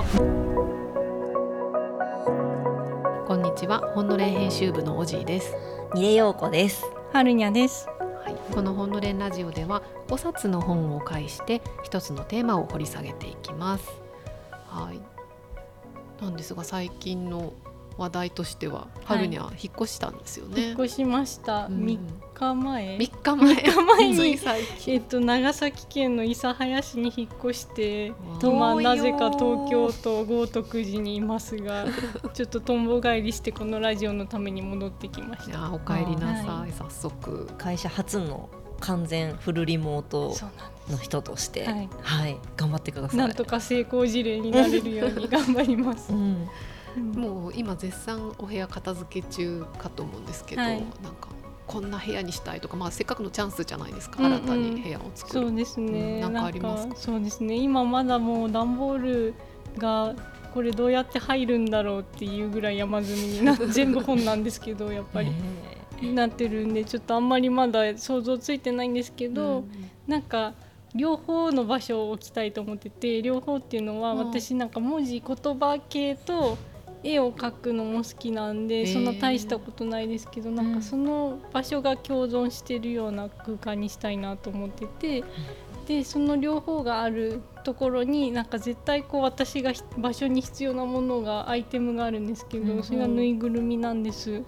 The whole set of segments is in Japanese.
トこんにちは。本のれん編集部のおじいです。二レ陽子です。はるにゃです。はい、この本のれんラジオでは5冊の本を介して一つのテーマを掘り下げていきます。はい。なんですが最近の話題としては春には引っ越したんですよね、引っ越しました。うん。三日前？3日前。三日前にえっと長崎県の諫早市に引っ越してわあ。なぜか東京都豪徳寺にいますが ちょっととんぼ返りしてこのラジオのために戻ってきました。お帰りなさ、はい。早速。会社初の完全フルリモートの人として、はい。はい、頑張ってください。すなんとか成功事例になれるように 頑張ります。う。ん、うん。もう今絶賛お部屋片付け中かと思うんですけど、はい。なんかこんな部屋にしたいとか、まあ、せっかくのチャンスじゃないですか、新たに部屋を作る。そうですね。うんなんかありますか？そうですね。今まだもう段ボールがこれどうやって入るんだろうっていうぐらい山積みにな 全部本なんですけどやっぱり、なってるんでちょっとあんまりまだ想像ついてないんですけど、うんなんか両方の場所を置きたいと思ってて両方っていうのはうん。私なんか文字言葉系と絵を描くのも好きなんで、そんな大したことないですけどなんかその場所が共存してるような空間にしたいなと思ってて。でその両方があるところになんか絶対こう私がひ場所に必要なものがアイテムがあるんですけど、うんそれがぬいぐるみなんです。うん。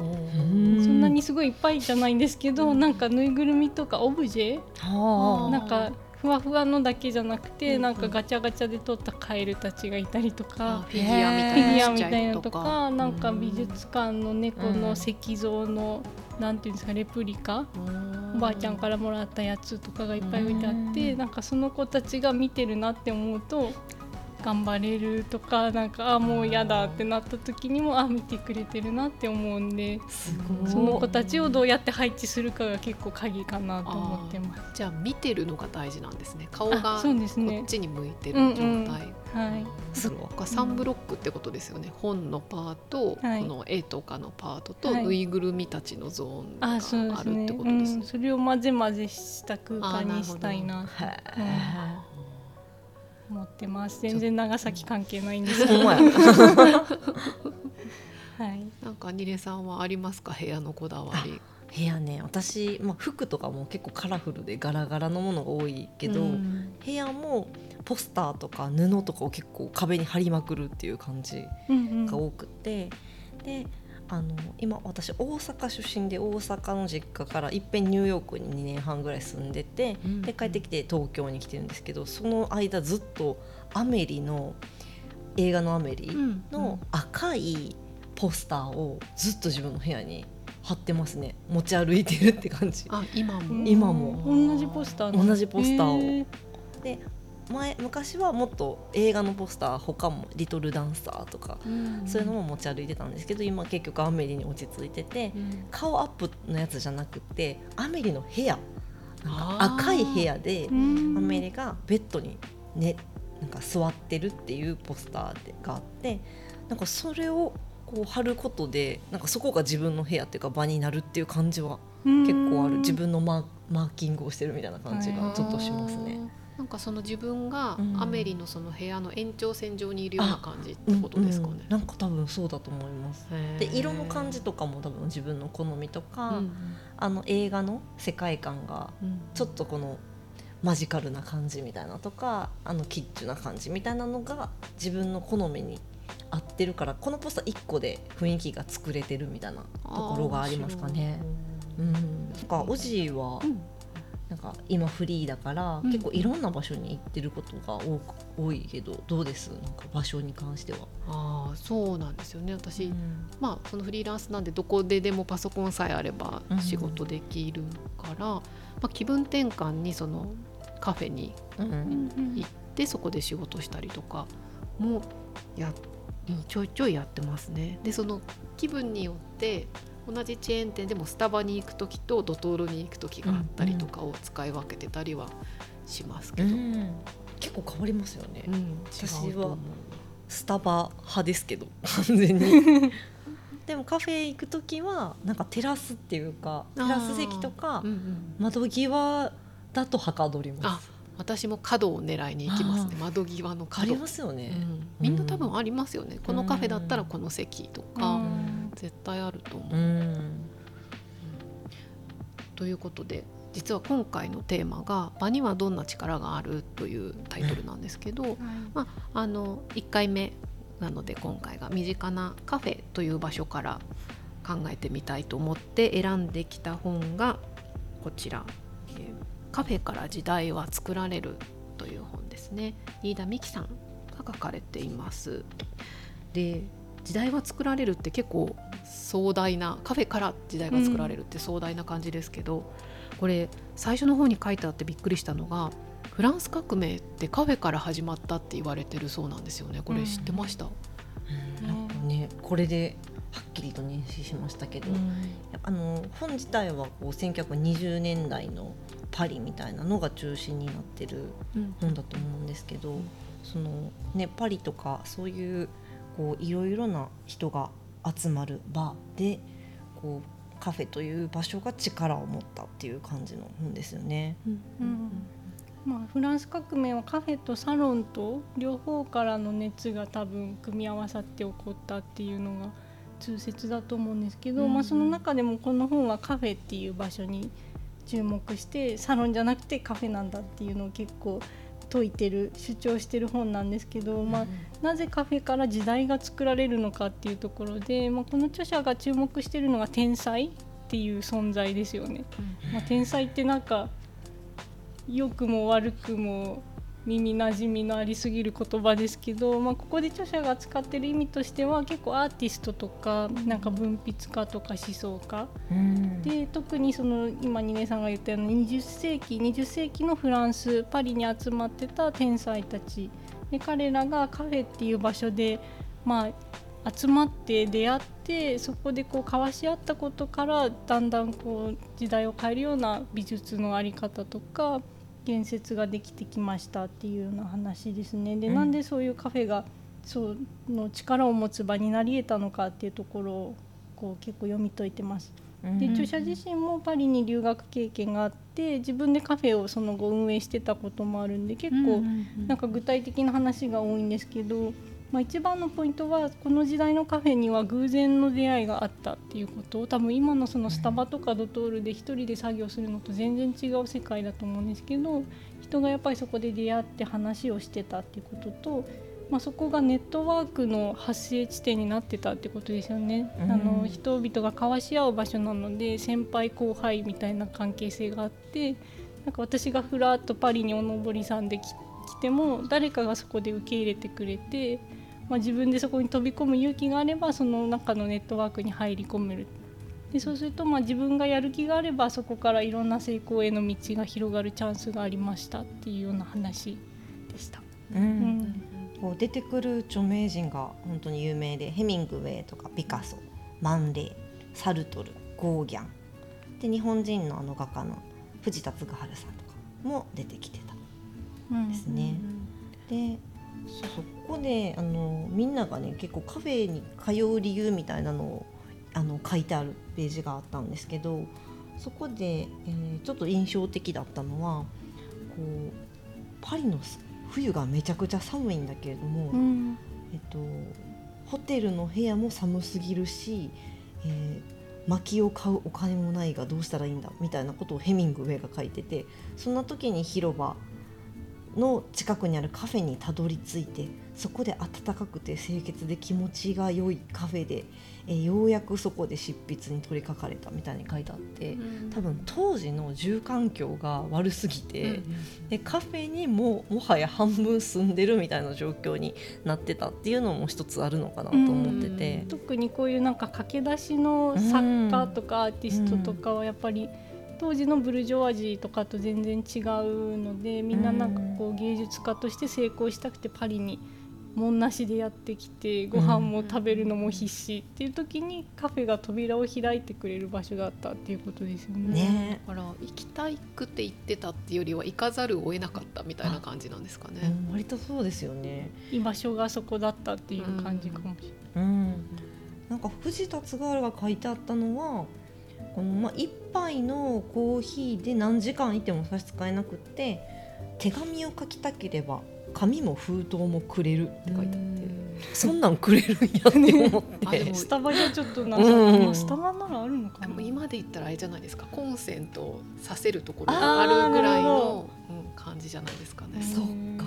そんなにすごいいっぱいじゃないんですけど、うん。なんかぬいぐるみとかオブジェ？はあ。なんかふわふわのだけじゃなくて、うんなんかガチャガチャで撮ったカエルたちがいたりとあか、フィギュアみフたいなとかなんか美術か館の猫の石像の、なんていうんですかレプリカおばあちゃんからもらったやつとかがいっぱい置いてあって、うん。なんかその子たちが見てるなって思うと頑張れるとかなんかあもう嫌だってなった時にもあ見てくれてるなって思うんでその子たちをどうやって配置するかが結構鍵かなと思ってます。じゃあ見てるのが大事なんですね。顔があそうですこねっちに向いてる状態、うんうん。はい。すごいこれ3ブロックってことですよね、本のパート、はい。この絵とかのパートと、はい。ぬいぐるみたちのゾーンがあるってことですね。うん、。それを混ぜ混ぜした空間にしたいなはと思ってます。全然長崎関係ないんですけど。はい、なんかニレさんはありますか？部屋のこだわり。部屋ね、私、まあ、服とかも結構カラフルでガラガラのものが多いけど、うん。部屋もポスターとか布とかを結構壁に貼りまくるっていう感じうんうん。が多くて、であの今私大阪出身で大阪の実家からいっぺんニューヨークに2年半ぐらい住んでて、うんで帰ってきて東京に来てるんですけどその間ずっとアメリの映画のアメリの赤いポスターをずっと自分の部屋に貼ってますね。持ち歩いてるって感じ。あ今も、今も。同じポスター同じポスターを。で前昔はもっと映画のポスター他も「リトルダンサー」とかうん。そういうのも持ち歩いてたんですけど今結局アメリに落ち着いててうん。顔アップのやつじゃなくてアメリの部屋。赤い部屋でうん。アメリがベッドにねなんか座ってるっていうポスターでがあってなんかそれをこう貼ることでなんかそこが自分の部屋っていうか場になるっていう感じは結構ある。自分のマーマーキングをしてるみたいな感じがちょっとしますね。なんかその自分がうん。アメリのその部屋の延長線上にいるような感じってことですかね。うん。うん。なんか多分そうだと思います。で色の感じとかも多分自分の好みとか、うん。あの映画の世界観がうん。ちょっとこのマジカルな感じみたいなとかあのキッチュな感じみたいなのが自分の好みに合ってるからこのポスター1個で雰囲気が作れてるみたいなところがありますかね。うん、なんかおじいはうんなんか今フリーだから、うん。結構いろんな場所に行ってることが多く多いけどどうです？なんか場所に関しては。ああそうなんですよね。私、うん。まあそのフリーランスなんでどこででもパソコンさえあればうん。仕事できるから、まあ、気分転換にそのカフェにうん。行ってそこで仕事したりとかもやちょいちょいやってますね。でその気分によって同じチェーン店でもスタバに行く時とドトールに行く時があったりとかを使い分けてたりはしますけど、うん。結構変わりますよね。私は違うと思うスタバ派ですけど。完全に。でもカフェ行く時はなんかテラスっていうかテラス席とかうんうん窓際だとはかどりまあす私も角を狙いに行きますね。窓際のあ角りますよね、うん。みんな多分ありますよね、このカフェだったらこの席とか、うん絶対あると思う。うんということで実は今回のテーマが「場にはどんな力がある?」というタイトルなんですけど、まあ、あの1回目なので今回が身近なカフェという場所から考えてみたいと思って選んできた本がこちら「えーカフェから時代は作られる」という本ですね飯田美希さんが書かれています。で時代は作られるって結構壮大なカフェから時代が作られるって壮大な感じですけど、これ最初の方に書いてあってびっくりしたのがフランス革命ってカフェから始まったって言われてるそうなんですよね。これ知ってました、うん。ねこれではっきりと認識しましたけど、あの本自体はこう1920年代のパリみたいなのが中心になってるうん。本だと思うんですけど、そのねパリとかそういうこういろいろな人が集まる場でこうカフェという場所が力を持ったっていう感じの本ですよね。うんまあ、フランス革命はカフェとサロンと両方からの熱が多分組み合わさって起こったっていうのが通説だと思うんですけど、うん。まあ、その中でもこの本はカフェっていう場所に注目してサロンじゃなくてカフェなんだっていうのを結構説いてる主張してる本なんですけど、まあ、なぜカフェから時代が作られるのかっていうところで、まあ、この著者が注目してるのが天才っていう存在ですよね。まあ、天才ってなんか良くも悪くも耳なじみのありすぎる言葉ですけど、まあ、ここで著者が使ってる意味としては結構アーティストとかなんか文筆家とか思想家。うん。で特にその今二年さんが言ったように20世紀20世紀のフランスパリに集まってた天才たち。で彼らがカフェっていう場所で、まあ、集まって出会ってそこでこう交わし合ったことからだんだんこう時代を変えるような美術の在り方とか建設ができてきましたっていうような話ですね。でうんなんでそういうカフェがその力を持つ場になり得たのかっていうところをこう結構読み解いてます。で著者自身もパリに留学経験があって自分でカフェをその後運営してたこともあるんで結構なんか具体的な話が多いんですけど、まあ、一番のポイントはこの時代のカフェには偶然の出会いがあったっていうこと多分今のそのスタバとかドトールで一人で作業するのと全然違う世界だと思うんですけど人がやっぱりそこで出会って話をしてたっていうことと。まあ、そこがネットワークの発生地点になってたってことですよね。うんあの人々が交わし合う場所なので先輩後輩みたいな関係性があってなんか私がふらっとパリにおのぼりさんでき来ても誰かがそこで受け入れてくれて、まあ、自分でそこに飛び込む勇気があればその中のネットワークに入り込める。でそうするとまあ自分がやる気があればそこからいろんな成功への道が広がるチャンスがありましたっていうような話でした。ううん。んこう出てくる著名人が本当に有名でヘミングウェイとかピカソマンレーサルトルゴーギャン。で日本人のあの画家の藤田嗣治さんとかも出てきてたうん。ですね。でそそこであのみんながね結構カフェに通う理由みたいなのをあの書いてあるページがあったんですけどそこで、えーちょっと印象的だったのはこうパリの冬がめちゃくちゃ寒いんだけれども、うん。えっと、ホテルの部屋も寒すぎるし、えー薪を買うお金もないがどうしたらいいんだみたいなことをヘミングウェイが書いててそんな時に広場の近くにあるカフェにたどり着いてそこで暖かくて清潔で気持ちが良いカフェで、えーようやくそこで執筆に取り掛かれたみたいに書いてあって多分当時の住環境が悪すぎて。でカフェにももはや半分住んでるみたいな状況になってたっていうのも一つあるのかなと思ってて、特にこういうなんか駆け出しの作家とかアーティストとかはやっぱり当時のブルジョワジーとかと全然違うのでみんななんかこう芸術家として成功したくてパリに門なしでやってきてご飯も食べるのも必死っていう時にカフェが扉を開いてくれる場所だったっていうことですよね。ねだから行きたいくて行ってたっていうよりは行かざるを得なかったみたいな感じなんですかね。うん割とそうですよね。居場所がそこだったっていう感じかもしれない。うん、なんか藤田津軽が書いてあったのはこの、まあ、一杯のコーヒーで何時間いても差し支えなくって手紙を書きたければ紙も封筒もくれるって書いてあってそんなんくれるんやって思って。あでもスタバじゃちょっとなうん。まあスタバならあるのかな。でも今で言ったらあれじゃないですか。コンセントをさせるところがあるぐらいの、うん、感じじゃないですかね。そっか。うん。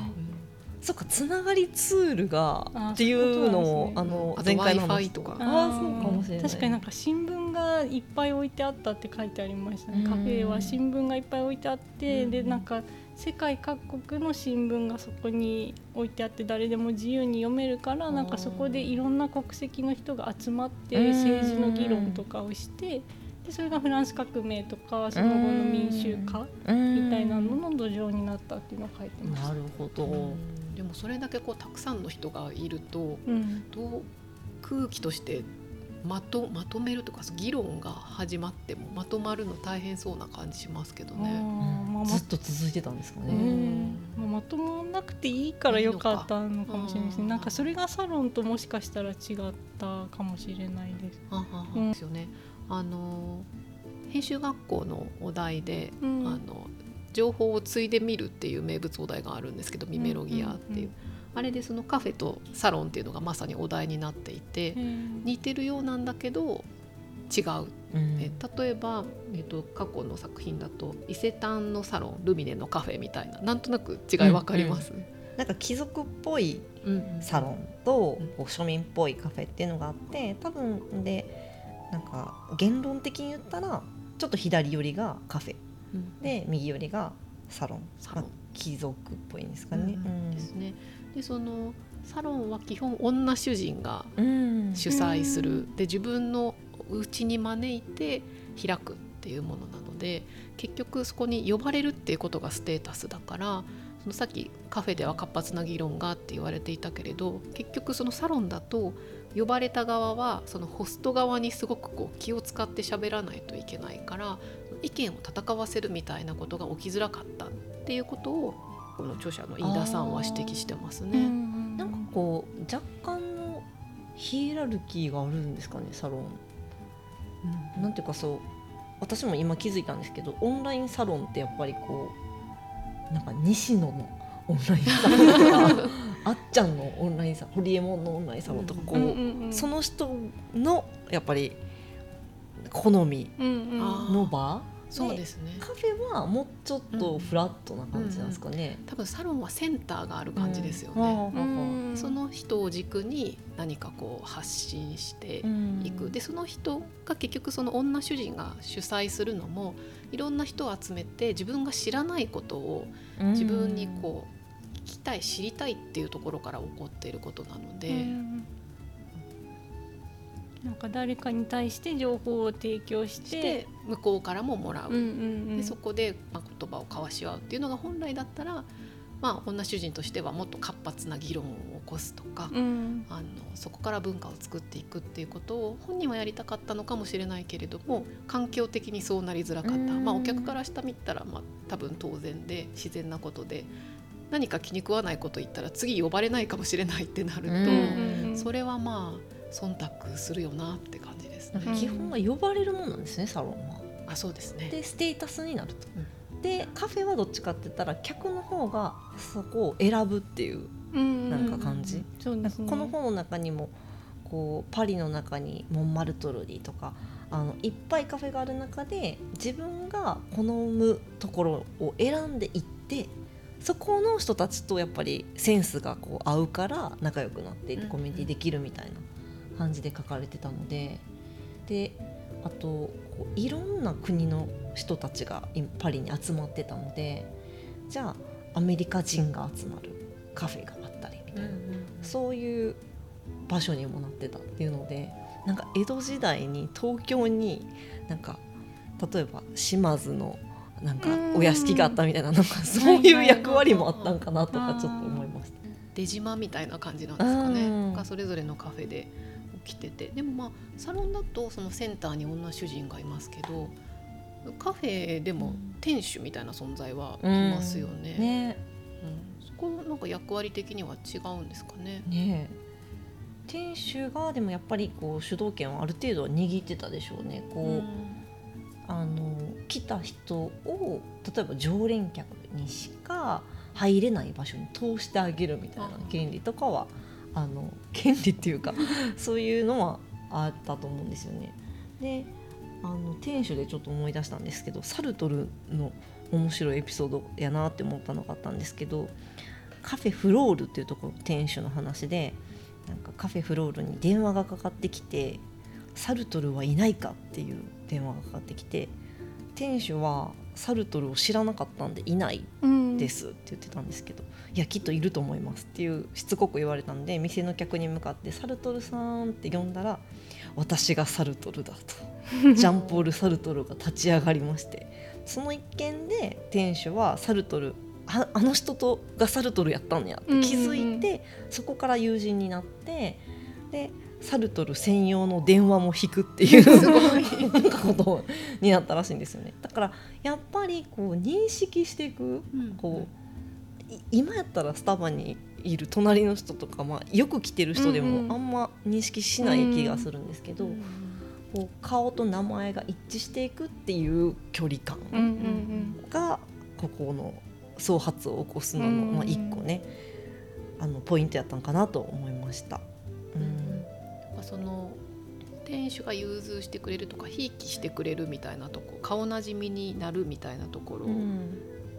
そっかつながりツールがあっていうのもそうあの前回の Wi-Fi とか。ああそうかもしれない。確かになんか新聞がいっぱい置いてあったって書いてありましたね。うん。カフェは新聞がいっぱい置いてあって、うん。でなんか世界各国の新聞がそこに置いてあって誰でも自由に読めるからなんかそこでいろんな国籍の人が集まってうん。政治の議論とかをしてでそれがフランス革命とかその後の民衆化みたいなのの土壌になったっていうのを書いてました。なるほど、うん。でもそれだけこうたくさんの人がいるとうん。どう空気としてまとまとめるとか議論が始まってもまとまるの大変そうな感じしますけどね。まあまずっと続いてたんですかうね、んまあまともなくていいからよかったのかもしれないですねなんかそれがサロンともしかしたら違ったかもしれないです。はははうんですよね。あの編集学校のお題で、うんあの情報を継いでみるっていう名物お題があるんですけど、ミメロギアっていう、うんうんあれでそのカフェとサロンっていうのがまさにお題になっていて、似てるようなんだけど違う。うん。え例えば、えっと過去の作品だと伊勢丹のサロンルミネのカフェみたいななんとなく違いわかります、なんか貴族っぽいうんサロンと庶民っぽいカフェっていうのがあって多分でなんか言論的に言ったらちょっと左寄りがカフェ。うん。で右寄りがサロン。サロン。まあ貴族っぽいんですかね。うんですね。でそのサロンは基本女主人がうん。主催する、で自分の家に招いて開くっていうものなので結局そこに呼ばれるっていうことがステータスだからそのさっきカフェでは活発な議論がって言われていたけれど結局そのサロンだと呼ばれた側はそのホスト側にすごくこう気を使って喋らないといけないから意見を戦わせるみたいなことが起きづらかったっていうことをこの著者の飯田さんは指摘してますね。なんかこう若干のヒエラルキーがあるんですかねサロン。なんていうかそう私も今気づいたんですけどオンラインサロンってやっぱりこうなんか西野のオンラインサロンとかあっちゃんのオンラインサロンホリエモンのオンラインサロンとかこう、その人のやっぱり好みあの場そうですね。カフェはもうちょっとフラットな感じなんですかね。多分サロンはセンターがある感じですようん。ね。その人を軸に何かこう発信していく、でその人が結局その女主人が主催するのもいろんな人を集めて自分が知らないことを自分にこう聞きたい知りたいっていうところから起こっていることなので、うんなんか誰かに対して情報を提供ししてて向こうからももらう、うんうんうん。でそこでまあ言葉を交わし合うっていうのが本来だったら、まあ、女主人としてはもっと活発な議論を起こすとか、うん。あのそこから文化を作っていくっていうことを本人はやりたかったのかもしれないけれども環境的にそうなりづらかった、うん。まあ、お客からしてみたら、まあ、多分当然で自然なことで何か気に食わないこと言ったら次呼ばれないかもしれないってなると、うん。それはまあ忖度するよなって感じですね。基本は呼ばれるもんなんですねサロンは。あそうですねでステータスになると。でカフェはどっちかって言ったら客の方がそこを選ぶっていううんなんか感じ。そうですねこの本の中にもこうパリの中にモンマルトルリとかあのいっぱいカフェがある中で自分が好むところを選んでいってそこの人たちとやっぱりセンスがこう合うから仲良くなっていってうんコミュニティできるみたいな感じで書かれてたのでであとこういろんな国の人たちがいパリに集まってたのでじゃあアメリカ人が集まるカフェがあったりみたいな。そういう場所にもなってたっていうのでなんか江戸時代に東京になんか例えば島津のなんかお屋敷があったみたいななんかそういう役割もあったんかなとかちょっと思いました。出島みたいな感じなんですかね。うん。がそれぞれのカフェで起きてて。でもまあサロンだとそのセンターに女主人がいますけどカフェでも店主みたいな存在はいますよね。ね。うん。そこなんか役割的には違うんですかね。ね店主がでもやっぱりこう主導権をある程度は握ってたでしょうね。こう、あのキッた人を例えば常連客にしか入れない場所に通してあげるみたいな権利とかはあの権利っていうか そういうのはあったと思うんですよね。であの店主でちょっと思い出したんですけどサルトルの面白いエピソードやなって思ったのがあったんですけどカフェフロールっていうところ店主の話でなんかカフェフロールに電話がかかってきて「サルトルはいないか?」っていう電話がかかってきて店主はサルトルを知らなかったんでいないですって言ってたんですけど、いやきっといると思いますっていうしつこく言われたんで店の客に向かって「サルトルさん」って呼んだら「私がサルトルだ」と。ジャンポール・サルトルが立ち上がりまして。その一件で店主はサルトルああの人とがサルトルやったんやって気づいて、そこから友人になってでサルトル専用の電話も引くっていう すごい。ことになったらしいんですよね。だからやっぱりこう認識していく、こう今やったらスタバにいる隣の人とか、まあ、よく来てる人でもあんま認識しない気がするんですけど、こう顔と名前が一致していくっていう距離感がここの創発を起こすのの、まあ、一個ねあのポイントやったんかなと思いました。うんその店主が融通してくれるとかひいきしてくれるみたいなとこ顔なじみになるみたいなところ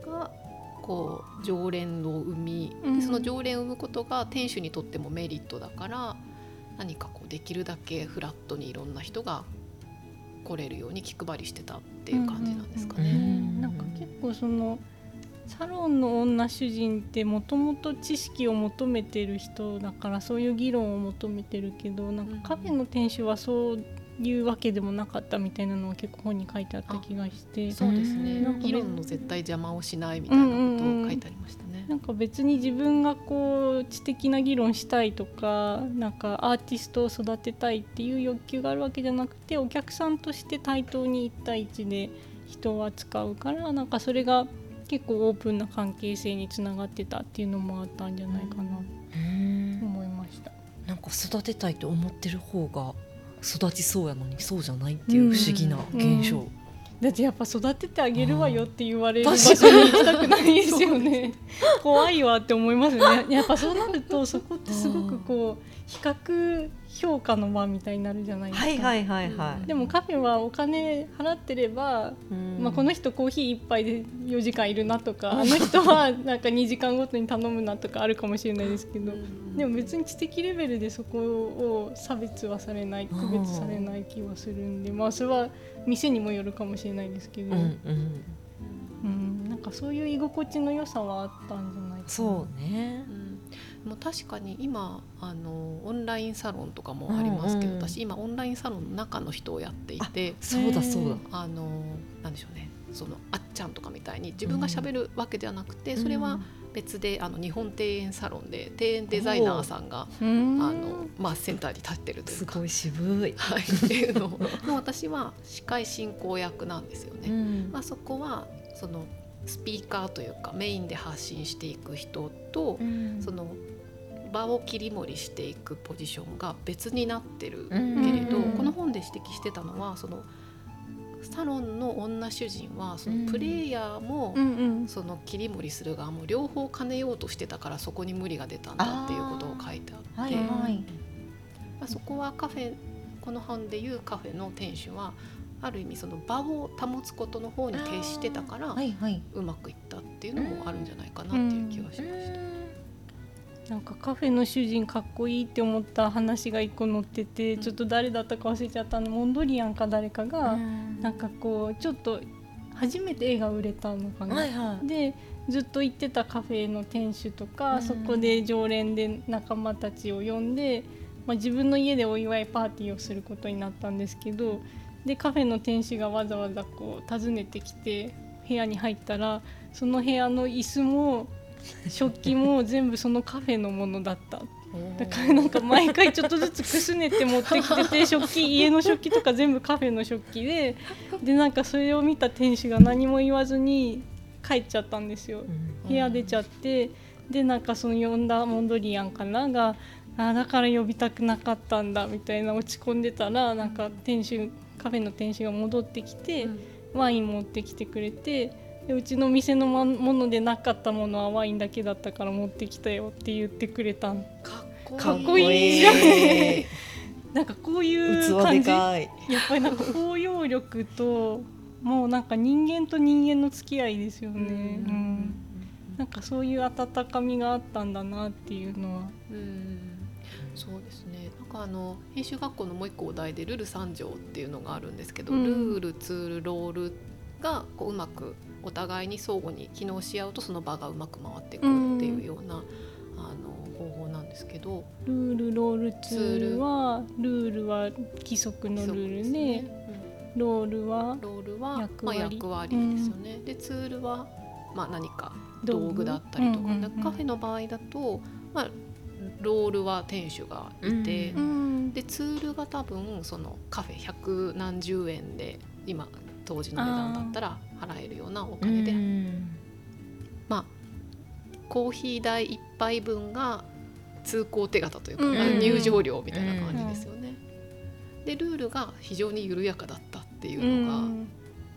が、こう常連を生み、うん、その常連を生むことが店主にとってもメリットだから何かこうできるだけフラットにいろんな人が来れるように気配りしてたっていう感じなんですかね。うんうん、なんか結構そのサロンの女主人ってもともと知識を求めてる人だからそういう議論を求めてるけどなんかカフェの店主はそういうわけでもなかったみたいなのは結構本に書いてあった気がして。そうですね。議論の絶対邪魔をしないみたいなことを書いてありましたね。なんか別に自分がこう知的な議論したいとかなんかアーティストを育てたいっていう欲求があるわけじゃなくてお客さんとして対等に1対1で人を扱うからなんかそれが結構オープンな関係性につながってたっていうのもあったんじゃないかなと思いました。なんか育てたいと思ってる方が育ちそうやのにそうじゃないっていう不思議な現象。うんうんだってやっぱ育ててあげるわよって言われる場所に行きたくないですよね。怖いわって思いますよね。やっぱそうなると そこってすごくこう比較評価の場みたいになるじゃないですか。はいはいはいはい。でもカフェはお金払ってれば、まあこの人コーヒー一杯で4時間いるなとか、あの人はなんか2時間ごとに頼むなとかあるかもしれないですけど、でも別に知的レベルでそこを差別はされない、区別されない気はするんで、まあそれは店にもよるかもしれないですけど。うん、うんうん、なんかそういう居心地の良さはあったんじゃないかな。そうね。うんもう確かに今あのオンラインサロンとかもありますけど、うんうん、私今オンラインサロンの中の人をやっていてそうだそうだあのなんでしょうねそのあっちゃんとかみたいに自分がしゃべるわけではなくて、うん、それは別であの日本庭園サロンで庭園デザイナーさんがあの、まあ、センターに立ってるというか。すごい渋い、はい、っていうのの私は司会進行役なんですよね。うん、まあ、そこはそのスピーカーというかメインで発信していく人と、うん、その場を切り盛りしていくポジションが別になってるけれど、この本で指摘してたのはそのサロンの女主人はそのプレイヤーも、その切り盛りする側も両方兼ねようとしてたからそこに無理が出たんだっていうことを書いてあって、まあ、そこはカフェこの本でいうカフェの店主はある意味その場を保つことの方に徹してたから、うまくいったっていうのもあるんじゃないかなっていう気がしました。なんかカフェの主人かっこいいって思った話が一個載ってて、ちょっと誰だったか忘れちゃったの。モンドリアンか誰かが、なんかこうちょっと初めて絵が売れたのかな。はいはい、でずっと行ってたカフェの店主とか、そこで常連で仲間たちを呼んで、まあ、自分の家でお祝いパーティーをすることになったんですけどでカフェの店主がわざわざこう訪ねてきて部屋に入ったらその部屋の椅子も食器も全部そのカフェのものだった。だからなんか毎回ちょっとずつくすねて持ってきてて食器家の食器とか全部カフェの食器で。でなんかそれを見た店主が何も言わずに帰っちゃったんですよ。部屋出ちゃって。でなんかその呼んだモンドリアンかながあだから呼びたくなかったんだみたいな落ち込んでたらなんか店主カフェの店主が戻ってきて、ワイン持ってきてくれてでうちの店のものでなかったものはワインだけだったから持ってきたよって言ってくれた。んかっこいい。じゃんなんかこういう感じやっぱりなんか包容力ともうなんか人間と人間の付き合いですよね、うん。なんかそういう温かみがあったんだなっていうのは。うん。そうですね。なんかあの編集学校のもう一個お題でルール3条っていうのがあるんですけど、うん。ルールツールロールがこううまくお互いに相互に機能し合うとその場がうまく回っていくっていうような、あの方法なんですけど。ルールロールツールはルールは規則のルールで、そうですね。ロールはうんロールは役まあ、割役割ですよね。でツールはまあ何か道具だったりとか,、うんうんうんカフェの場合だと、まあ、ロールは店主がいて、ううん。でツールが多分そのカフェ百何十円で今当時の値段だったら払えるようなお金で、まあコーヒー代1杯分が通行手形というか、入場料みたいな感じですよね。でルールが非常に緩やかだったっていうのが、うん。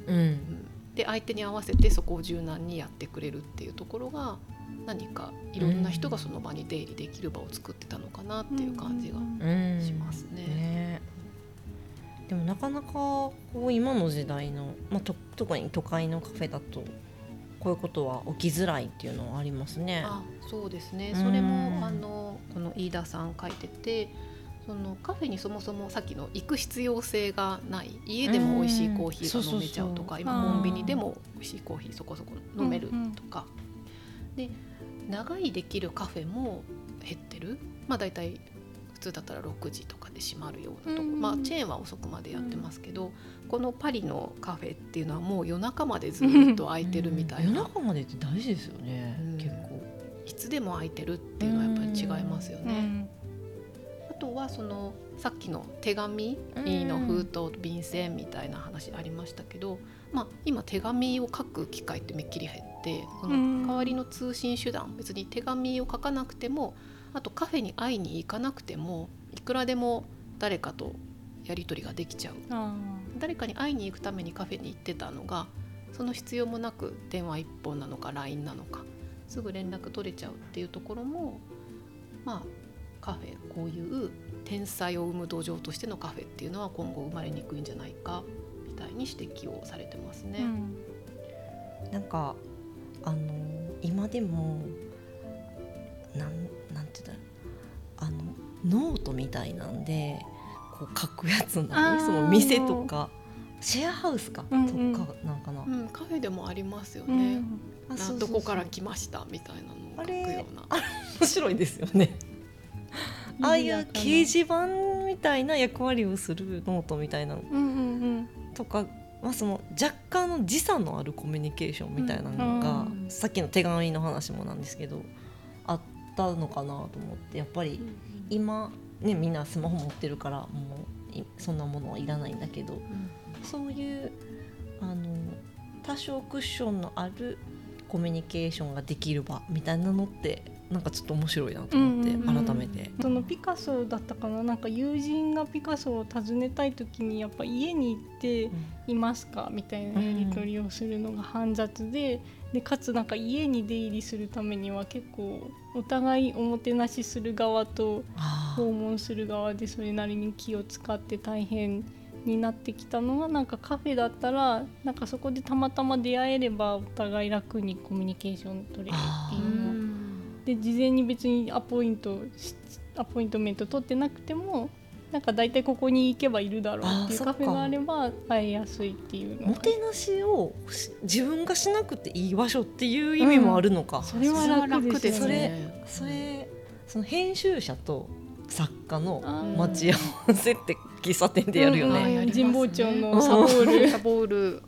うん。うん。で相手に合わせてそこを柔軟にやってくれるっていうところが何かいろんな人がその場に出入りできる場を作ってたのかなっていう感じがうん。しますね。ねでもなかなかこう今の時代の、まあ、と特に都会のカフェだとこういうことは起きづらいっていうのはありますね。あそうですね。うん。それもあのこの飯田さん書いててそのカフェにそもそもさっきの行く必要性がない。家でも美味しいコーヒーが飲めちゃうとかうん。今コンビニでも美味しいコーヒーそこそこ飲めるとか、で長いできるカフェも減ってる。まあ大体普通だったら6時とかで閉まるようなとこ、うん。まあチェーンは遅くまでやってますけど、このパリのカフェっていうのはもう夜中までずっと開いてるみたいうん。な夜中までって大事ですよね、うん。結構。いつでも空いてるっていうのはやっぱり違いますよね。うん。あとはそのさっきの手紙うんの封筒便箋みたいな話ありましたけど、まあ、今手紙を書く機会ってめっきり減ってそうん。の代わりの通信手段別に手紙を書かなくてもあとカフェに会いに行かなくてもいくらでも誰かとやり取りができちゃう。あ誰かに会いに行くためにカフェに行ってたのがその必要もなく電話一本なのか LINE なのかすぐ連絡取れちゃうっていうところもまあカフェこういう天才を生む土壌としてのカフェっていうのは今後生まれにくいんじゃないかみたいに指摘をされてますね。ーうん。なんかあの今でもなんノートみたいなんでこう書くやつなあー。いその店とか？シェアハウスか、うんうん。とかなんかな、うん、カフェでもありますようね。ん。あなどこから来ましたみたいなのを書くような。面白いですよね。ああいう掲示板みたいな役割をするノートみたいなの。うんうんとか、まあ、その若干の時差のあるコミュニケーションみたいなのが、うん。さっきの手紙の話もなんですけどあったのかなと思ってやっぱり今ねみんなスマホ持ってるからもういそんなものはいらないんだけどそういうあの多少クッションのあるコミュニケーションができる場みたいなのってなんかちょっと面白いなと思って、うんうんうん。改めて。そのピカソだったかな？なんか友人がピカソを訪ねたい時にやっぱ家に行って「いますか?」みたいなやり取りをするのが煩雑ででかつなんか家に出入りするためには結構お互いおもてなしする側と訪問する側でそれなりに気を使って大変になってきたのはなんかカフェだったらなんかそこでたまたま出会えればお互い楽にコミュニケーション取れるっていうで事前に別にアポイントしアポイントメント取ってなくてもなんか大体ここに行けばいるだろうっていうカフェがあれば会いやすいっていうもてなしをし自分がしなくていい場所っていう意味もあるのか、それは楽ですよね。それその編集者と作家の待ち合わせって喫茶店でやるようんね、やります神保町うん。のサボール。サボール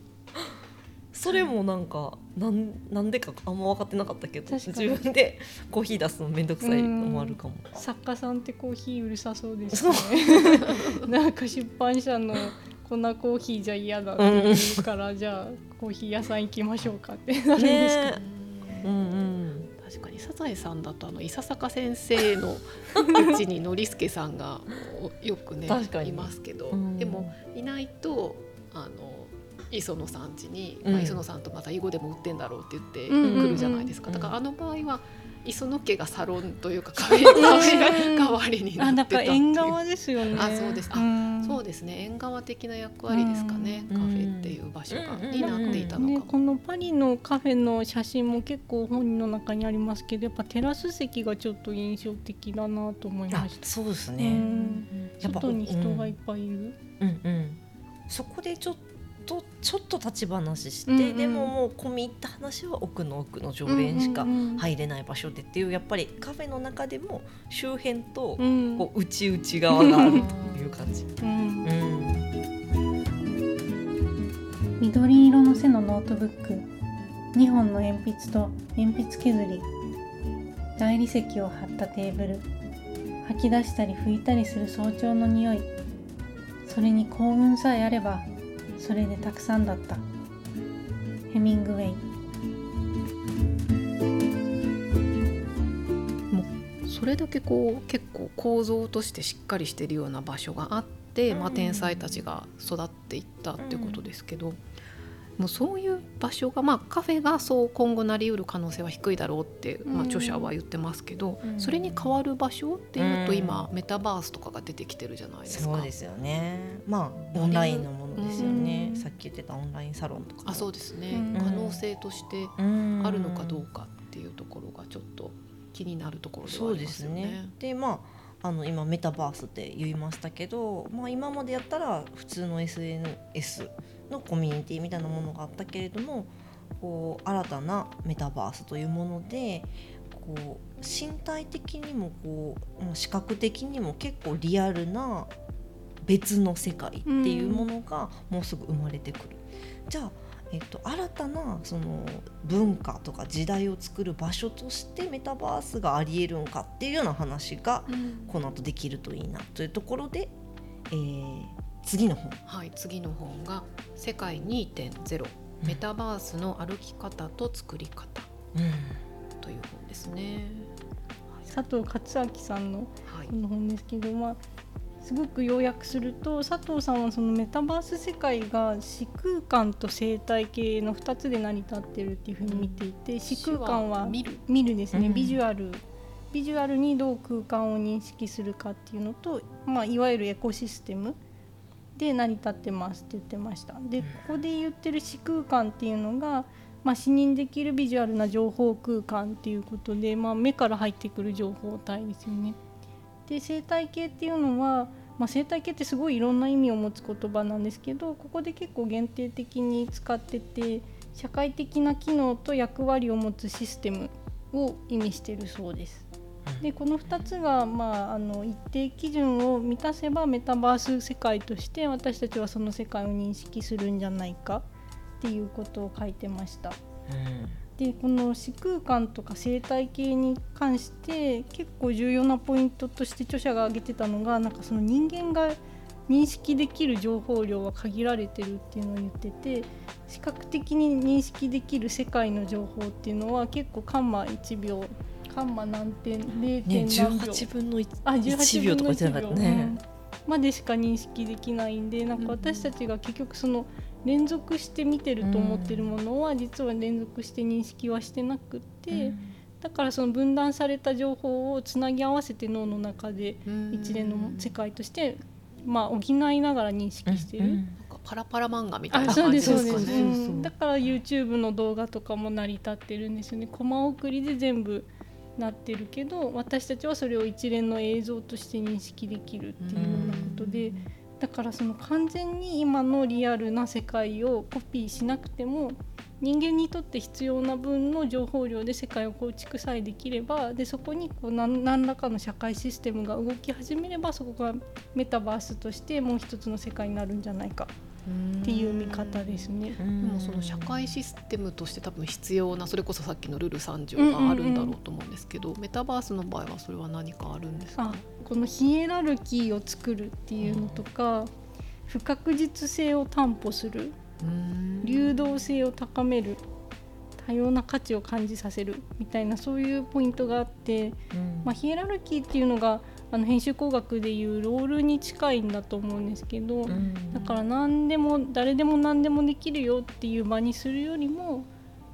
それもなんかなんなんでかあんま分かってなかったけど自分で コーヒー出すのめんどくさいのもあるかも、作家さんってコーヒーうるさそうですね。なんか出版社の粉コーヒーじゃ嫌だって言うから、じゃあコーヒー屋さん行きましょうかってなるんですけど、ねうんうん。確かにサザエさんだとあの伊佐坂先生の うちにノリスケさんがよくねいますけど、うん。でもいないとあの磯野さん家に、うん。まあ、磯野さんとまた囲碁でも売ってんだろうって言ってうんうんうん。来るじゃないですか、うん。だからあの場合は磯野家がサロンというかカフェ代わりになってたっていう。縁側ですよね。あそうです。あん。そうですね。縁側的な役割ですかね、うんカフェっていう場所が、うんになっていたのね、かも、このパリのカフェの写真も結構本の中にありますけどやっぱテラス席がちょっと印象的だなと思いあました。そうですうね、ん。やっぱ外に人がいっぱいいる。うんうん、そこでちょっとちょっと立ち話して、うんうん。でももう込み入った話は奥の奥の常連しか入れない場所でっていうやっぱりカフェの中でも周辺とうん。こう内々側があるという感じ。うん。うん。緑色の背のノートブック。2本の鉛筆と鉛筆削り。大理石を貼ったテーブル。吐き出したり拭いたりする早朝の匂い。それに幸運さえあればそれでたくさんだった。ヘミングウェイ。それだけこう結構構造としてしっかりしてるような場所があって、まあ、うん天才たちが育っていったってことですけど、もうそういう場所が、まあ、カフェがそう今後なりうる可能性は低いだろうって、まあ、うん著者は言ってますけど、うん。それに変わる場所っていうとうん。今メタバースとかが出てきてるじゃないですか。そうですよね。まあオンラインのものですよね。うんさっき言ってたオンラインサロンとかも。あそうですね、うん可能性としてうんあるのかどうかっていうところがちょっと気になるところではそうでありますすよね。ね。でまああの今メタバースって言いましたけど、まあ、今までやったら普通の SNS のコミュニティみたいなものがあったけれどもこう新たなメタバースというものでこう身体的にもこうもう視覚的にも結構リアルな別の世界っていうものがもうすぐ生まれてくる。じゃあえっと、新たなその文化とか時代を作る場所としてメタバースがありえるんかっていうような話がうん。この後できるといいなというところで、えー次の本。はい、次の本が「世界2.0メタバースの歩き方と作り方」という本ですね。佐藤勝明さんのはい。この本ですけど、まあ、すごく要約すると佐藤さんはそのメタバース世界が視空間と生態系の2つで成り立ってるっていうふうに見ていて視空間は見る。見るですね、うん。ビジュアル。ビジュアルにどう空間を認識するかっていうのと、まあ、いわゆるエコシステムで成り立ってますって言ってました。でここで言ってる視空間っていうのが、まあ、視認できるビジュアルな情報空間っていうことで、まあ、目から入ってくる情報体ですよねで生態系っていうのは、まあ、生態系ってすごいいろんな意味を持つ言葉なんですけどここで結構限定的に使ってて社会的な機能と役割を持つシステムを意味しているそうです。でこの2つが、まあ、あの一定基準を満たせばメタバース世界として私たちはその世界を認識するんじゃないかっていうことを書いてました。でこの視空間とか生態系に関して結構重要なポイントとして著者が挙げてたのがなんかその人間が認識できる情報量は限られてるっていうのを言ってて視覚的に認識できる世界の情報っていうのは結構カンマ1秒カンマ何点0ね、点何秒、18分の 1, あ18秒。とか1言ってなかった秒、ね。うん。までしか認識できないんでなんか私たちが結局その連続して見てると思ってるものは実は連続して認識はしてなくって、だからその分断された情報をつなぎ合わせて脳の中で一連の世界としてまあ補いながら認識してる。パラパラ漫画みたいな感じですかね。うん。だから YouTube の動画とかも成り立ってるんですよね。コマ送りで全部なってるけど私たちはそれを一連の映像として認識できるっていうようなことでだからその完全に今のリアルな世界をコピーしなくても人間にとって必要な分の情報量で世界を構築さえできればでそこにこう何何らかの社会システムが動き始めればそこがメタバースとしてもう一つの世界になるんじゃないか。っていう見方ですね。でもその社会システムとして多分必要なそれこそさっきのルール3条があるんだろうと思うんですけど、メタバースの場合はそれは何かあるんですか？あこのヒエラルキーを作るっていうのとか不確実性を担保するうん。流動性を高める多様な価値を感じさせるみたいなそういうポイントがあって、まあ、ヒエラルキーっていうのがあの編集工学でいうロールに近いんだと思うんですけど、うん。だから何でも誰でも何でもできるよっていう場にするよりも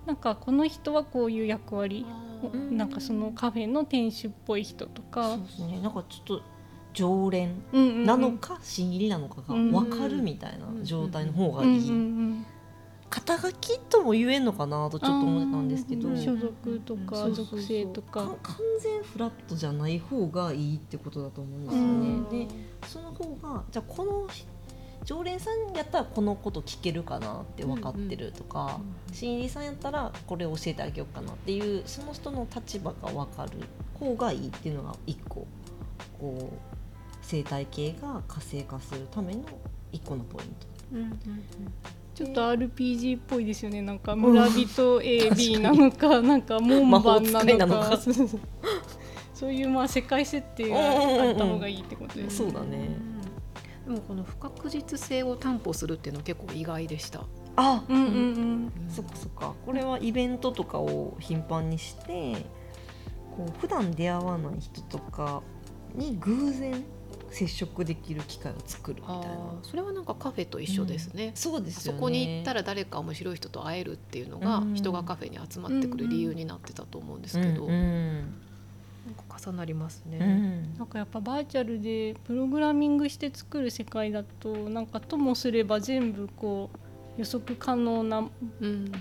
なんかこの人はこういう役割うんなんかそのカフェの店主っぽい人とそかうですね。なんかちょっと常連なのか新入りなのかが分かるみたいな状態の方がいい、肩書きとも言えんのかなとちょっと思ってたんですけど。うん所属とか属性とか。か完全フラットじゃない方がいいってことだと思うんですよね。でその方がじゃあこの常連さんやったらこのこと聞けるかなって分かってるとか、新入りさんやったらこれ教えてあげようかなっていうその人の立場が分かる方がいいっていうのが一個こう生態系が活性化するための一個のポイント。うんうんちょっと RPG っぽいですよね。なんか村人 AB なのかなんか門番なのか。のか。そういうまあ世界設定があった方がいいってことですそうだね。でもこの不確実性を担保するっていうのは結構意外でした。あ、うんうんうん。そっかそっか。これはイベントとかを頻繁にしてこう普段出会わない人とかに偶然接触できる機会を作るみたいな。それはなんかカフェと一緒ですね。そうですよね。そこに行ったら誰か面白い人と会えるっていうのがうん。人がカフェに集まってくる理由になってたと思うんですけど、うんうんなんか重なりますね。うん。なんかやっぱバーチャルでプログラミングして作る世界だとなんかともすれば全部こう予測可能なうんうん。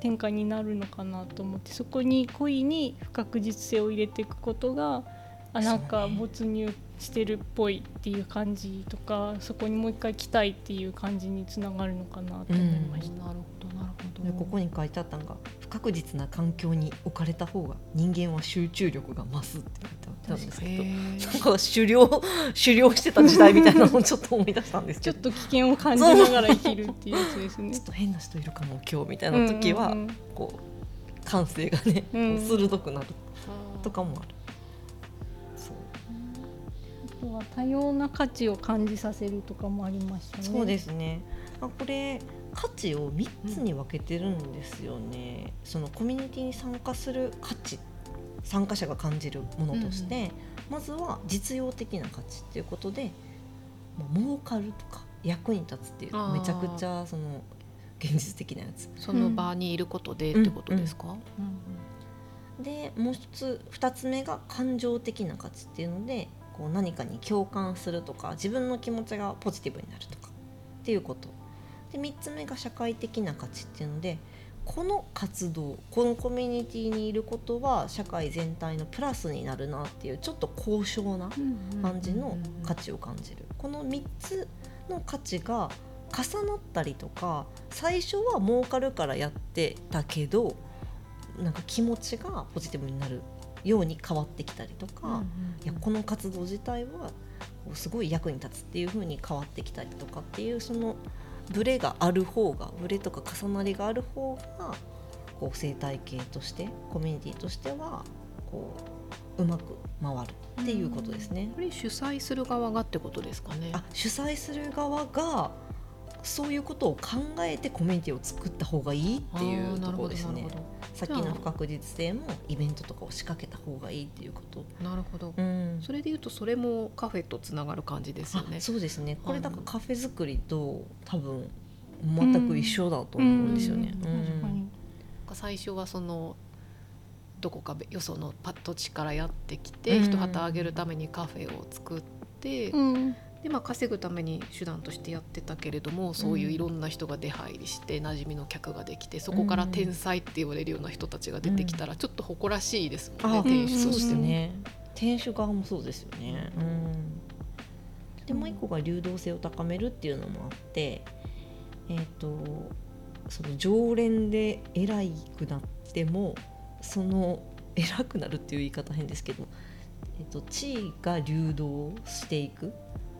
展開になるのかなと思ってそこに故意に不確実性を入れていくことがあなんか没入してるっぽいっていう感じとかそこにもう一回来たいっていう感じにつながるのかなと思いました。なるほどなるほど。でここに書いてあったのが不確実な環境に置かれた方が人間は集中力が増すって書いてあったんですけどへなんーか狩猟狩猟してた時代みたいなのをちょっと思い出したんですちょっけどと危険を感じながら生きるっていうやつですねちょ。っと変な人いるかも今日みたいな時は、うんうんうんこう感性がね、鋭くなるとかもある。そうあとは多様な価値を感じさせるとかもありましたね。そうですね。あこれ価値を3つに分けてるんですよね。そのコミュニティに参加する価値参加者が感じるものとして、まずは実用的な価値っていうことで、まあ、儲かるとか役に立つっていうめちゃくちゃその現実的なやつ。その場にいることでってことですか？でもう一つ2つ目が感情的な価値っていうのでこう何かに共感するとか自分の気持ちがポジティブになるとかっていうこと。で3つ目が社会的な価値っていうのでこの活動このコミュニティにいることは社会全体のプラスになるなっていうちょっと高尚な感じの価値を感じる。この3つの価値が重なったりとか最初は儲かるからやってたけどなんか気持ちがポジティブになるように変わってきたりとか、いやこの活動自体はすごい役に立つっていう風に変わってきたりとかっていうそのブレがある方がブレとか重なりがある方がこう生態系としてコミュニティとしてはこううまく回るっていうことですね。これ主催する側がってことですかね。あ主催する側がそういうことを考えてコミュニティを作った方がいいっていうところですね。さっきの不確実性もイベントとかを仕掛けた方がいいっていうこと。なるほど。うんそれでいうとそれもカフェとつながる感じですよねあ。そうですねこれだからカフェ作りと多分全く一緒だと思うんですよね。最初はそのどこかよそのパ土地からやってきて、うん一旗あげるためにカフェを作って、うんでまあ稼ぐために手段としてやってたけれどもそういういろんな人が出入りして馴染みの客ができてそこから天才って言われるような人たちが出てきたらちょっと誇らしいですもんね、あ店主としても。すね。店主側もそうですよね。うん、でもう一個が流動性を高めるっていうのもあって、えっ、とその常連で偉くなってもその偉くなるっていう言い方変ですけど、えっ、と地位が流動していく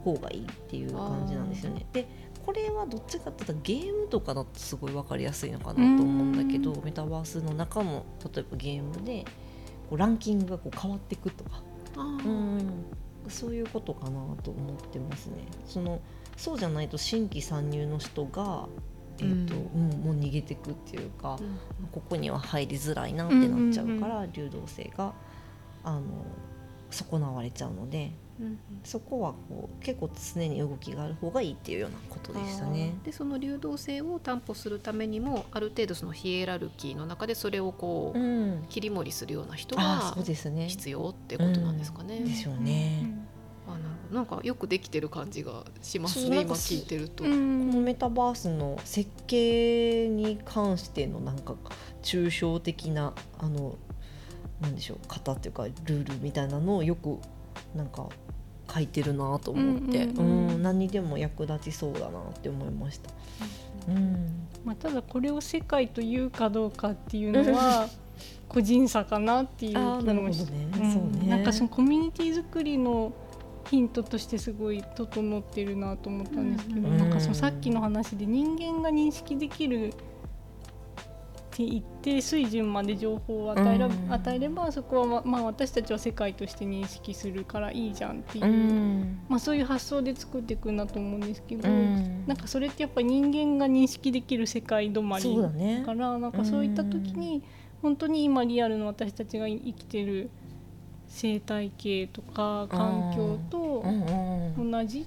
方がいいっていう感じなんですよね。でこれはどっちかって言ったらゲームとかだとすごい分かりやすいのかなと思うんだけどメタバースの中の例えばゲームでこうランキングがこう変わっていくとか、うん、そういうことかなと思ってますね。そのそうじゃないと新規参入の人が、えーとううんもう逃げていくっていうか、うん。ここには入りづらいなってなっちゃうから、流動性があの損なわれちゃうのでうんそこはこう結構常に動きがある方がいいっていうようなことでしたね。でその流動性を担保するためにもある程度そのヒエラルキーの中でそれをこう、うん、切り盛りするような人が。必要ってことなんですかね。でしょうねあなるほどなんかよくできてる感じがしますね今聞いてると。うんこのメタバースの設計に関してのなんか抽象的なあのなんでしょう型っていうかルールみたいなのをよくなんか書いてるなと思って、うんううん。うんん何にでも役立ちそうだなって思いました。うん、まあ、ただこれを世界というかどうかっていうのは 個人差かなっていう気もしね、うん。ね。なんかそのコミュニティ作りのヒントとしてすごい整ってるなと思ったんですけど、うんなんかそのさっきの話で人間が認識できる一定水準まで情報を与えら、うん。与えればそこはま、まあ、私たちは世界として認識するからいいじゃんっていう、うん、まあ、そういう発想で作っていくんだと思うんですけど、うん。なんかそれってやっぱり人間が認識できる世界止まりだか。らなんかそういった時に本当に今リアルの私たちが生きてる生態系とか環境と同じ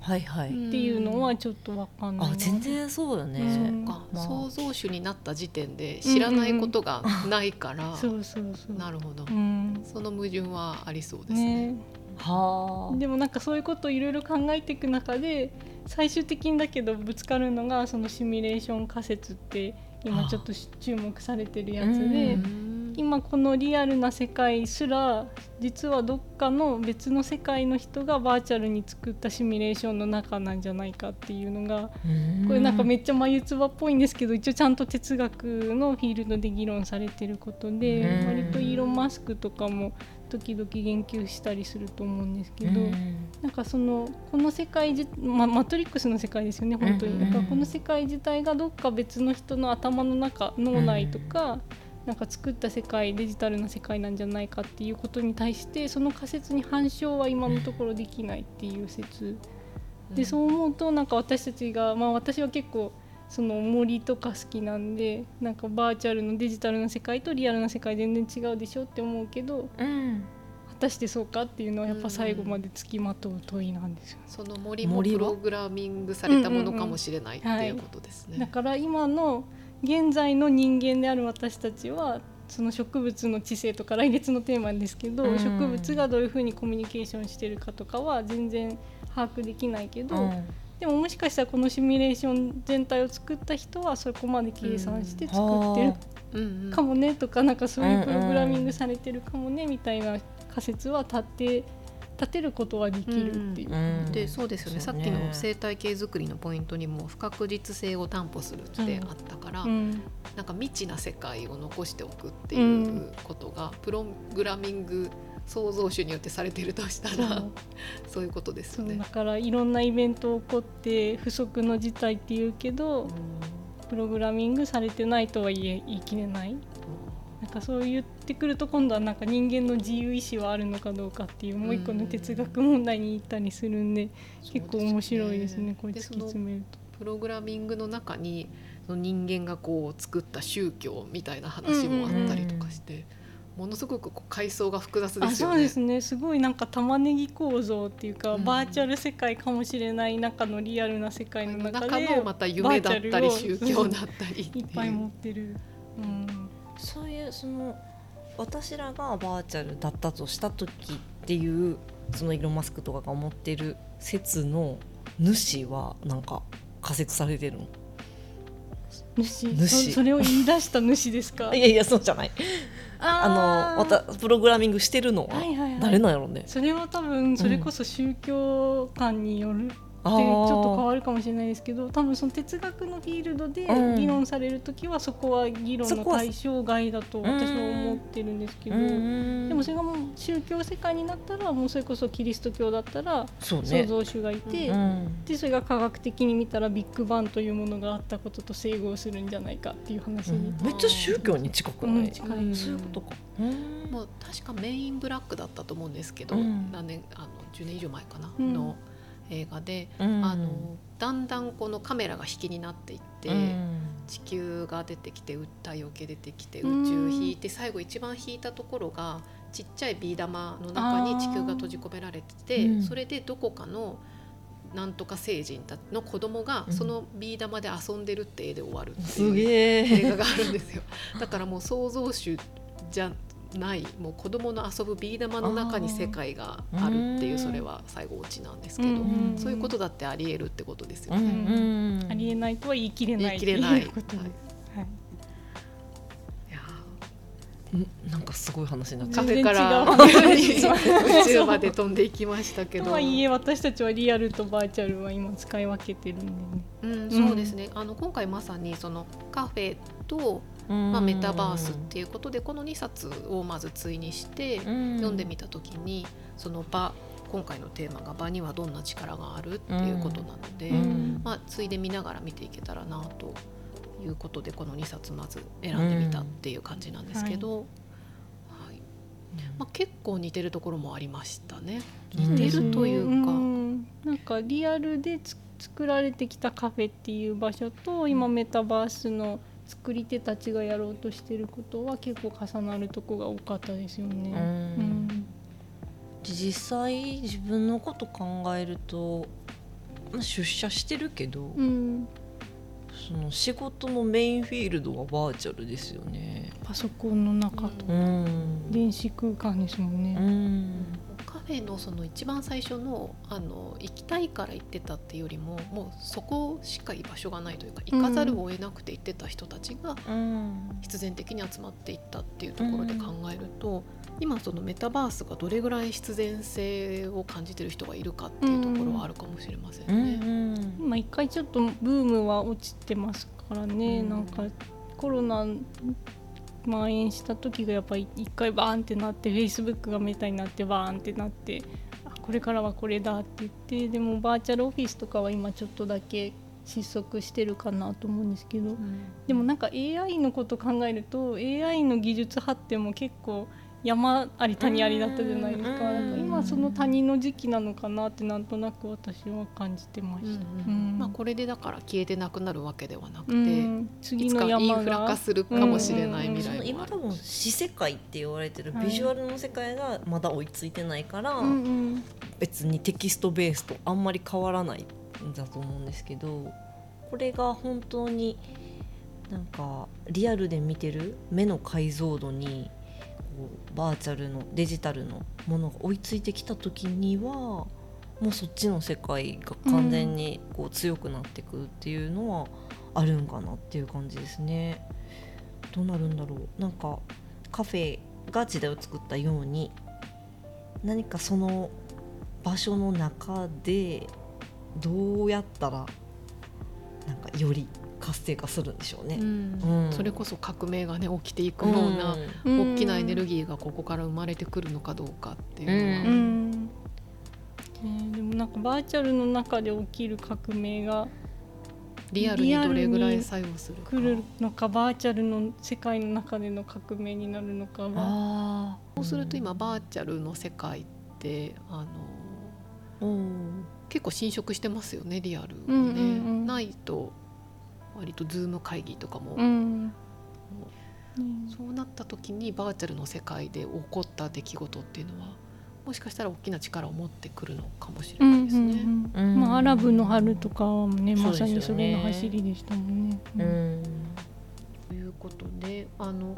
はいはい。っていうのはちょっとわかんないな。あ全然そうよね。うんかまあ創造主になった時点で知らないことがないから、そうそうそう。なるほど、うんその矛盾はありそうですね。ね、はあ。でもなんかそういうことをいろいろ考えていく中で最終的にだけどぶつかるのがそのシミュレーション仮説って今ちょっと注目されてるやつで、うん今このリアルな世界すら実はどっかの別の世界の人がバーチャルに作ったシミュレーションの中なんじゃないかっていうのがこれなんかめっちゃ眉唾っぽいんですけど一応ちゃんと哲学のフィールドで議論されてることでうん。割とイーロン・マスクとかも時々言及したりすると思うんですけど。なんかそのこの世界じ、ま、マトリックスの世界ですよね本当に、うんからこの世界自体がどっか別の人の頭の中脳内とか、なんか作った世界デジタルな世界なんじゃないかっていうことに対してその仮説に反証は今のところできないっていう説でそう思うとなんか私たちがまあ私は結構その森とか好きなんでなんかバーチャルのデジタルな世界とリアルな世界全然違うでしょって思うけどうん。果たしてそうかっていうのはやっぱ最後までつきまとう問いなんですよ。その森もプログラミングされたものかもしれないっていうことですね。だから今の現在の人間である私たちはその植物の知性とか来月のテーマですけど、うん。植物がどういうふうにコミュニケーションしてるかとかは全然把握できないけど、でももしかしたらこのシミュレーション全体を作った人はそこまで計算して作ってるうんうん。かもねとかなんかそういうプログラミングされてるかもねみたいな仮説は立て立てることはできるっていう。うん。でそうですよね。ね。さっきの生態系づくりのポイントにも不確実性を担保するってあったから、うん。なんか未知な世界を残しておくっていうことが、プログラミング創造主によってされているとしたそらう。そういうことですよね。だ。からいろんなイベント起こって不測の事態っていうけど、プログラミングされてないとは言え言い切れないなんかそう言ってくると今度はなんか人間の自由意志はあるのかどうかっていうもう一個の哲学問題に行ったりするんで、結構面白いですねこれ突き詰めると。プログラミングの中にその人間がこう作った宗教みたいな話もあったりとかして、ものすごくこう階層が複雑であすよね。そうですねすごいなんか玉ねぎ構造っていうか、うんバーチャル世界かもしれない中のリアルな世界の中で中のまた夢だったり宗教だったりいっぱい持ってる。うんそういうその私らがバーチャルだったとした時っていうそのイーロン・マスクとかが思ってる説の主はなんか仮説されてるの？主？主。そそれを言い出した主ですか？いやいやそうじゃないああのまたプログラミングしてるのははいはいはい。誰なんやろうね、それは多分それこそ宗教観によるちょっと変ーわるかもしれないですけど多分その哲学のフィールドでうん。議論される時はそこは議論の対象外だと私は思ってるんですけど、うんでもそれがもう宗教世界になったらもうそれこそキリスト教だったら創そうね。造主がいて、うんでそれが科学的に見たらビッグバンというものがあったことと整合するんじゃないかっていう話に、めっちゃ宗教に近くない、うん。近いそういうことか、うん。もう確かメインブラックだったと思うんですけど、うん。何年あの10年以上前かな、うん。の映画で、うん。あのだんだんこのカメラが引きになっていって、うん。地球が出てきて太陽系出てきて宇うん宙引いて最後一番引いたところがちっちゃいビー玉の中に地球が閉じ込められてて、うん。それでどこかのなんとか星人たの子供がうん。そのビー玉で遊んでるって絵で終わるってすいう映画があるんですよ。だからもう創造主じゃないもう子供の遊ぶビー玉の中に世界があるっていううんそれは最後オチなんですけど、うんそういうことだってあり得るってことですようね。んうんありえないとは言い切れない言い切れないいうことです。はいなんかすごい話になっーちゃうカフェから宇宙まで飛んでいきましたけど。とはいえ私たちはリアルとバーチャルは今使い分けてるんでね。うん、そうですね。あの今回まさにそのカフェと、まあ、メタバースっていうことでこの2冊をまず対にして読んでみた時にその場今回のテーマが場にはどんな力があるっていうことなので、うん。まあ、ついで見ながら見ていけたらなということでこの2冊まず選んでみたっていう感じなんですけど、はい。まあ、結構似てるところもありましたね。うん。似てるというか、ん。なんかリアルでつ作られてきたカフェっていう場所と今メタバースの作り手たちがやろうとしてることは結構重なるとこが多かったですよね。うんうん実際自分のこと考えるとまあ出社してるけど、うんその仕事のメインフィールドはバーチャルですよね。パソコンの中とうん電子空間ですもんうね。んカフェのその一番最初のあの行きたいから行ってたっていうよりももうそこしか居場所がないというか行かざるを得なくて行ってた人たちがうん。必然的に集まっていったっていうところで考えると、今そのメタバースがどれぐらい必然性を感じてる人がいるかっていうところはあるかもしれませんうんね。まあ一回ちょっとブームは落ちてますからね、うん。なんかコロナ蔓延した時がやっぱり一回バーンってなってフェイスブックがメタになってバーンってなってあこれからはこれだって言ってでもバーチャルオフィスとかは今ちょっとだけ失速してるかなと思うんですけどでもなんか AI のこと考えると AI の技術発展も結構山あり谷ありだったじゃないですか,、うんなんか今その谷の時期なのかなってなんとなく私は感じてました。うんまあ、これでだから消えてなくなるわけではなくて、うん、い次つかイの山ンフラ化がするかもしれない未来もある今多分死世界って言われてるはいビジュアルの世界がまだ追いついてないから、別にテキストベースとあんまり変わらないんだと思うんですけどこれが本当になんかリアルで見てる目の解像度にバーチャルのデジタルのものが追いついてきた時にはもうそっちの世界が完全にこう強くなってくっていうのはあるんかなっていう感じですね。どうなるんだろうなんかカフェが時代を作ったように何かその場所の中でどうやったらなんかより活性化するんでしょうね。うん。うん。それこそ革命がね起きていくような、うん。大きなエネルギーがここから生まれてくるのかどうかっていうのは、ううん。ねでもなんかバーチャルの中で起きる革命がリアルにどれぐらい作用するか。来るのかバーチャルの世界の中での革命になるのかは。あそうすると今バーチャルの世界ってあのうん。結構侵食してますよねリアルをね、うんうんうん。ないと割とズーム会議とかも、うん。そうなった時にバーチャルの世界で起こった出来事っていうのはもしかしたら大きな力を持ってくるのかもしれうんないですね。うんうんうん。まあ、アラブの春とかはねまさにそれの走りでしたもんね。ううんん。ということであの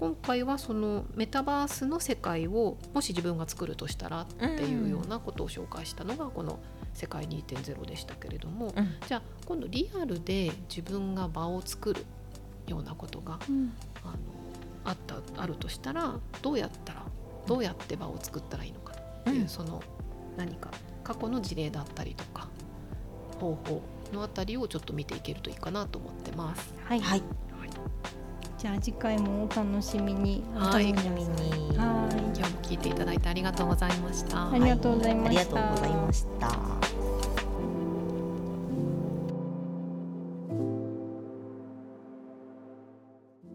今回はそのメタバースの世界をもし自分が作るとしたらっていうようなことを紹介したのがこの「世界2.0」でしたけれども、うん。じゃあ今度リアルで自分が場を作るようなことがうん。あのあったあるとしたらどうやったらどうやって場を作ったらいいのかっていう、うん。その何か過去の事例だったりとか方法のあたりをちょっと見ていけるといいかなと思ってます。はい、はいじゃあ次回もお楽しみに。はいお楽しみにはい今日も聞いていただいてありがとうございました。ありがとうございました。ありがとうございました。